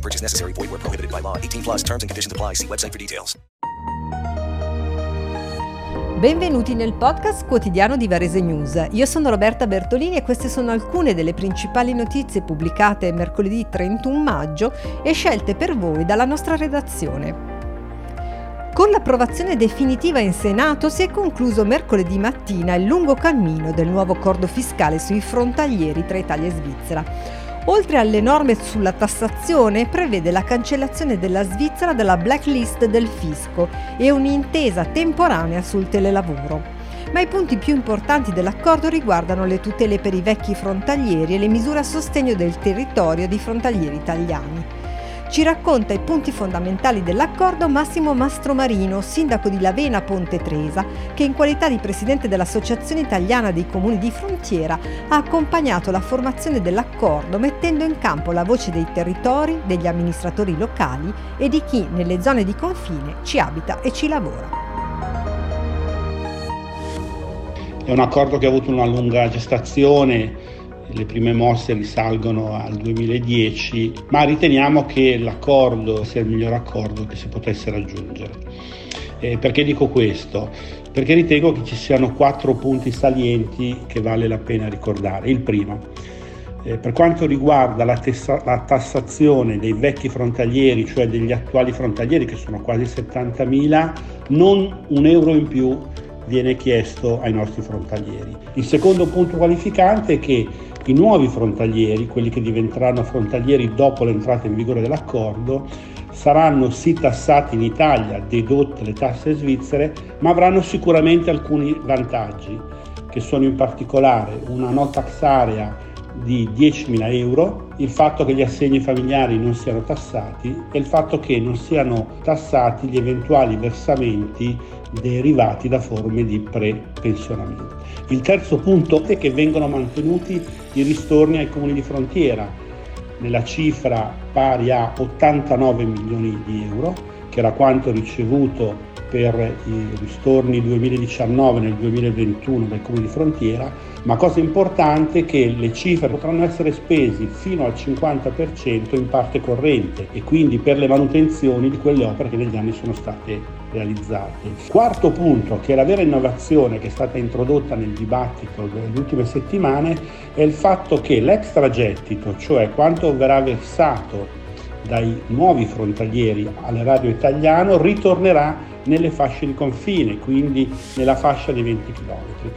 No purchase necessary. Void where prohibited by law. 18 plus terms and conditions apply. See website for details. Benvenuti nel podcast quotidiano di Varese News. Io sono Roberta Bertolini e queste sono alcune delle principali notizie pubblicate mercoledì 31 maggio e scelte per voi dalla nostra redazione. Con l'approvazione definitiva in Senato si è concluso mercoledì mattina il lungo cammino del nuovo accordo fiscale sui frontalieri tra Italia e Svizzera. Oltre alle norme sulla tassazione, prevede la cancellazione della Svizzera dalla blacklist del fisco e un'intesa temporanea sul telelavoro. Ma i punti più importanti dell'accordo riguardano le tutele per i vecchi frontalieri e le misure a sostegno del territorio di frontalieri italiani. Ci racconta i punti fondamentali dell'accordo Massimo Mastromarino, sindaco di Lavena Ponte Tresa, che in qualità di presidente dell'Associazione Italiana dei Comuni di Frontiera ha accompagnato la formazione dell'accordo mettendo in campo la voce dei territori, degli amministratori locali e di chi nelle zone di confine ci abita e ci lavora. È un accordo che ha avuto una lunga gestazione, le prime mosse risalgono al 2010, ma riteniamo che l'accordo sia il miglior accordo che si potesse raggiungere. Eh, perché dico questo? Perché ritengo che ci siano quattro punti salienti che vale la pena ricordare. Il primo, eh, per quanto riguarda la, tessa- la, tassazione dei vecchi frontalieri, cioè degli attuali frontalieri che sono quasi 70.000, non un euro in più viene chiesto ai nostri frontalieri. Il secondo punto qualificante è che i nuovi frontalieri, quelli che diventeranno frontalieri dopo l'entrata in vigore dell'accordo, saranno sì tassati in Italia, dedotte le tasse svizzere, ma avranno sicuramente alcuni vantaggi, che sono in particolare una no tax area di 10.000 euro, il fatto che gli assegni familiari non siano tassati e il fatto che non siano tassati gli eventuali versamenti derivati da forme di prepensionamento. Il terzo punto è che vengono mantenuti i ristorni ai comuni di frontiera nella cifra pari a 89 milioni di euro, che era quanto ricevuto per i ristorni 2019 nel 2021 dai comuni di frontiera, ma cosa importante è che le cifre potranno essere spese fino al 50% in parte corrente e quindi per le manutenzioni di quelle opere che negli anni sono state realizzate. Quarto punto, che è la vera innovazione che è stata introdotta nel dibattito delle ultime settimane, è il fatto che l'extragettito, cioè quanto verrà versato dai nuovi frontalieri all'erario italiano, ritornerà nelle fasce di confine, quindi nella fascia di 20 km.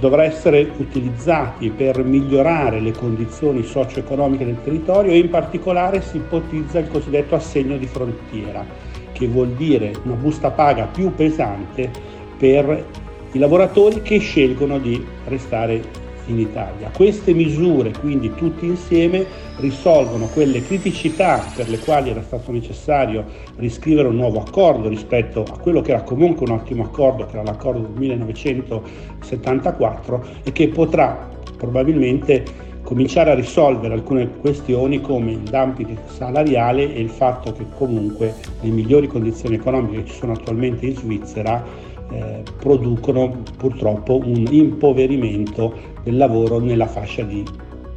Dovrà essere utilizzati per migliorare le condizioni socio-economiche del territorio e in particolare si ipotizza il cosiddetto assegno di frontiera, che vuol dire una busta paga più pesante per i lavoratori che scelgono di restare in Italia. Queste misure, quindi tutte insieme, risolvono quelle criticità per le quali era stato necessario riscrivere un nuovo accordo rispetto a quello che era comunque un ottimo accordo, che era l'accordo del 1974 e che potrà probabilmente cominciare a risolvere alcune questioni come il dumping salariale e il fatto che comunque le migliori condizioni economiche che ci sono attualmente in Svizzera eh, producono purtroppo un impoverimento del lavoro nella fascia di,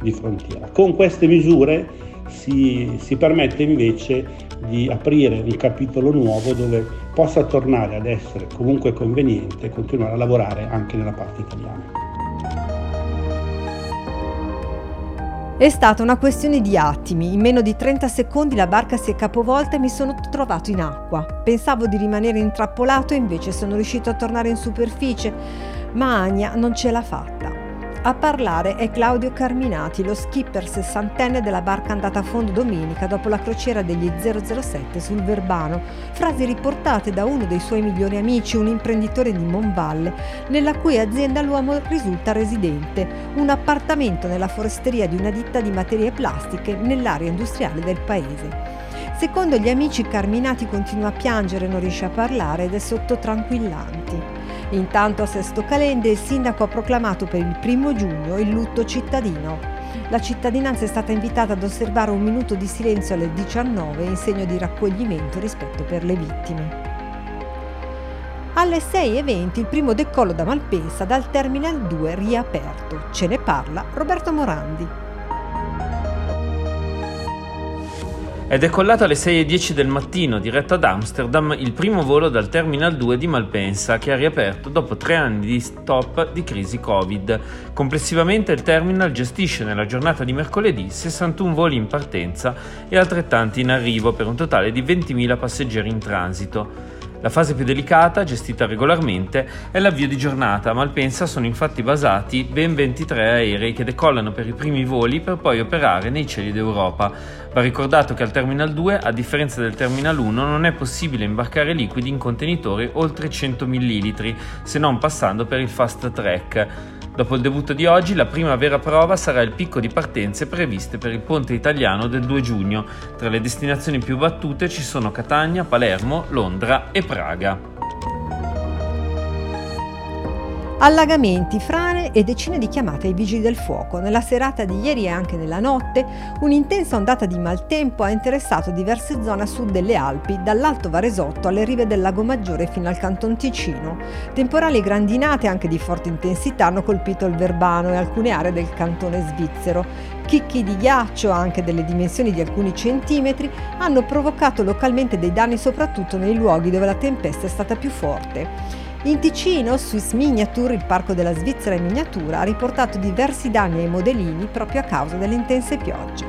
di frontiera. Con queste misure si, si, permette invece di aprire un capitolo nuovo dove possa tornare ad essere comunque conveniente continuare a lavorare anche nella parte italiana. È stata una questione di attimi, in meno di 30 secondi la barca si è capovolta e mi sono trovato in acqua. Pensavo di rimanere intrappolato e invece sono riuscito a tornare in superficie, ma Ania non ce l'ha fatta. A parlare è Claudio Carminati, lo skipper sessantenne della barca andata a fondo domenica dopo la crociera degli 007 sul Verbano, frasi riportate da uno dei suoi migliori amici, un imprenditore di Monvalle, nella cui azienda l'uomo risulta residente, un appartamento nella foresteria di una ditta di materie plastiche nell'area industriale del paese. Secondo gli amici Carminati continua a piangere, non riesce a parlare ed è sotto tranquillanti. Intanto a Sesto Calende il sindaco ha proclamato per il primo giugno il lutto cittadino. La cittadinanza è stata invitata ad osservare un minuto di silenzio alle 19 in segno di raccoglimento rispetto per le vittime. Alle 6.20 il primo decollo da Malpensa dal Terminal 2 riaperto. Ce ne parla Roberto Morandi. È decollato alle 6.10 del mattino, diretto ad Amsterdam, il primo volo dal Terminal 2 di Malpensa, che ha riaperto dopo tre anni di stop di crisi Covid. Complessivamente il terminal gestisce nella giornata di mercoledì 61 voli in partenza e altrettanti in arrivo, per un totale di 20.000 passeggeri in transito. La fase più delicata, gestita regolarmente, è l'avvio di giornata. A Malpensa sono infatti basati ben 23 aerei che decollano per i primi voli per poi operare nei cieli d'Europa. Va ricordato che al Terminal 2, a differenza del Terminal 1, non è possibile imbarcare liquidi in contenitori oltre 100 ml, se non passando per il fast track. Dopo il debutto di oggi, la prima vera prova sarà il picco di partenze previste per il ponte italiano del 2 giugno. Tra le destinazioni più battute ci sono Catania, Palermo, Londra e Praga. Allagamenti, frane e decine di chiamate ai vigili del fuoco. Nella serata di ieri e anche nella notte, un'intensa ondata di maltempo ha interessato diverse zone a sud delle Alpi, dall'Alto Varesotto alle rive del Lago Maggiore fino al Canton Ticino. Temporali grandinate anche di forte intensità hanno colpito il Verbano e alcune aree del cantone svizzero. Chicchi di ghiaccio, anche delle dimensioni di alcuni centimetri, hanno provocato localmente dei danni soprattutto nei luoghi dove la tempesta è stata più forte. In Ticino, Swiss Miniature, il parco della Svizzera in miniatura, ha riportato diversi danni ai modellini proprio a causa delle intense piogge.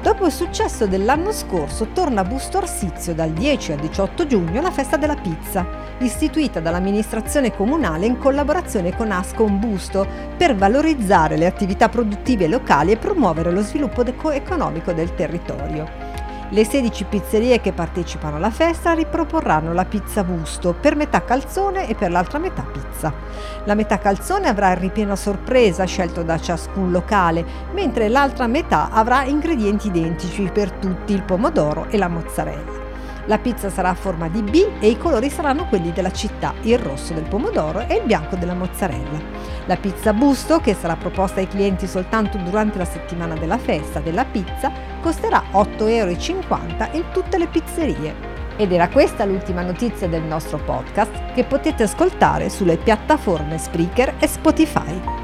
Dopo il successo dell'anno scorso, torna a Busto Arsizio dal 10 al 18 giugno la festa della pizza, istituita dall'amministrazione comunale in collaborazione con Ascom Busto per valorizzare le attività produttive locali e promuovere lo sviluppo economico del territorio. Le 16 pizzerie che partecipano alla festa riproporranno la pizza busto per metà calzone e per l'altra metà pizza. La metà calzone avrà il ripieno a sorpresa scelto da ciascun locale, mentre l'altra metà avrà ingredienti identici per tutti, il pomodoro e la mozzarella. La pizza sarà a forma di B e i colori saranno quelli della città, il rosso del pomodoro e il bianco della mozzarella. La pizza busto, che sarà proposta ai clienti soltanto durante la settimana della festa della pizza, costerà 8,50 euro in tutte le pizzerie. Ed era questa l'ultima notizia del nostro podcast che potete ascoltare sulle piattaforme Spreaker e Spotify.